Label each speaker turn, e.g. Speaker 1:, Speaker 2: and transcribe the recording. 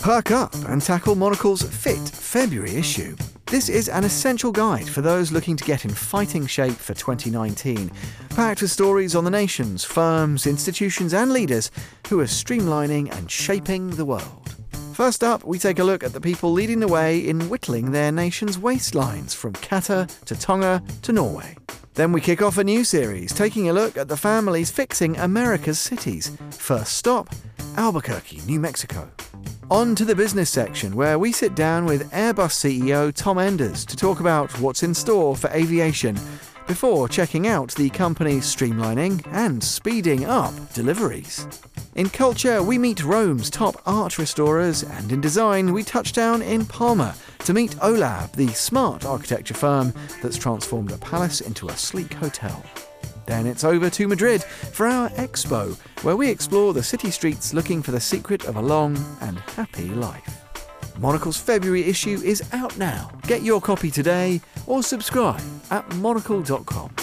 Speaker 1: Perk up and tackle Monocle's Fit February issue. This is an essential guide for those looking to get in fighting shape for 2019, packed with stories on the nations, firms, institutions, and leaders who are streamlining and shaping the world. First up, we take a look at the people leading the way in whittling their nation's waistlines from Qatar to Tonga to Norway. Then we kick off a new series, taking a look at the families fixing America's cities. First stop, Albuquerque, New Mexico. On to the business section, where we sit down with Airbus CEO Tom Enders to talk about what's in store for aviation before checking out the company's streamlining and speeding up deliveries. In culture, we meet Rome's top art restorers, and in design, we touch down in Palma to meet OHLAB, the smart architecture firm that's transformed a palace into a sleek hotel. Then it's over to Madrid for our expo, where we explore the city streets looking for the secret of a long and happy life. Monocle's February issue is out now. Get your copy today or subscribe at monocle.com.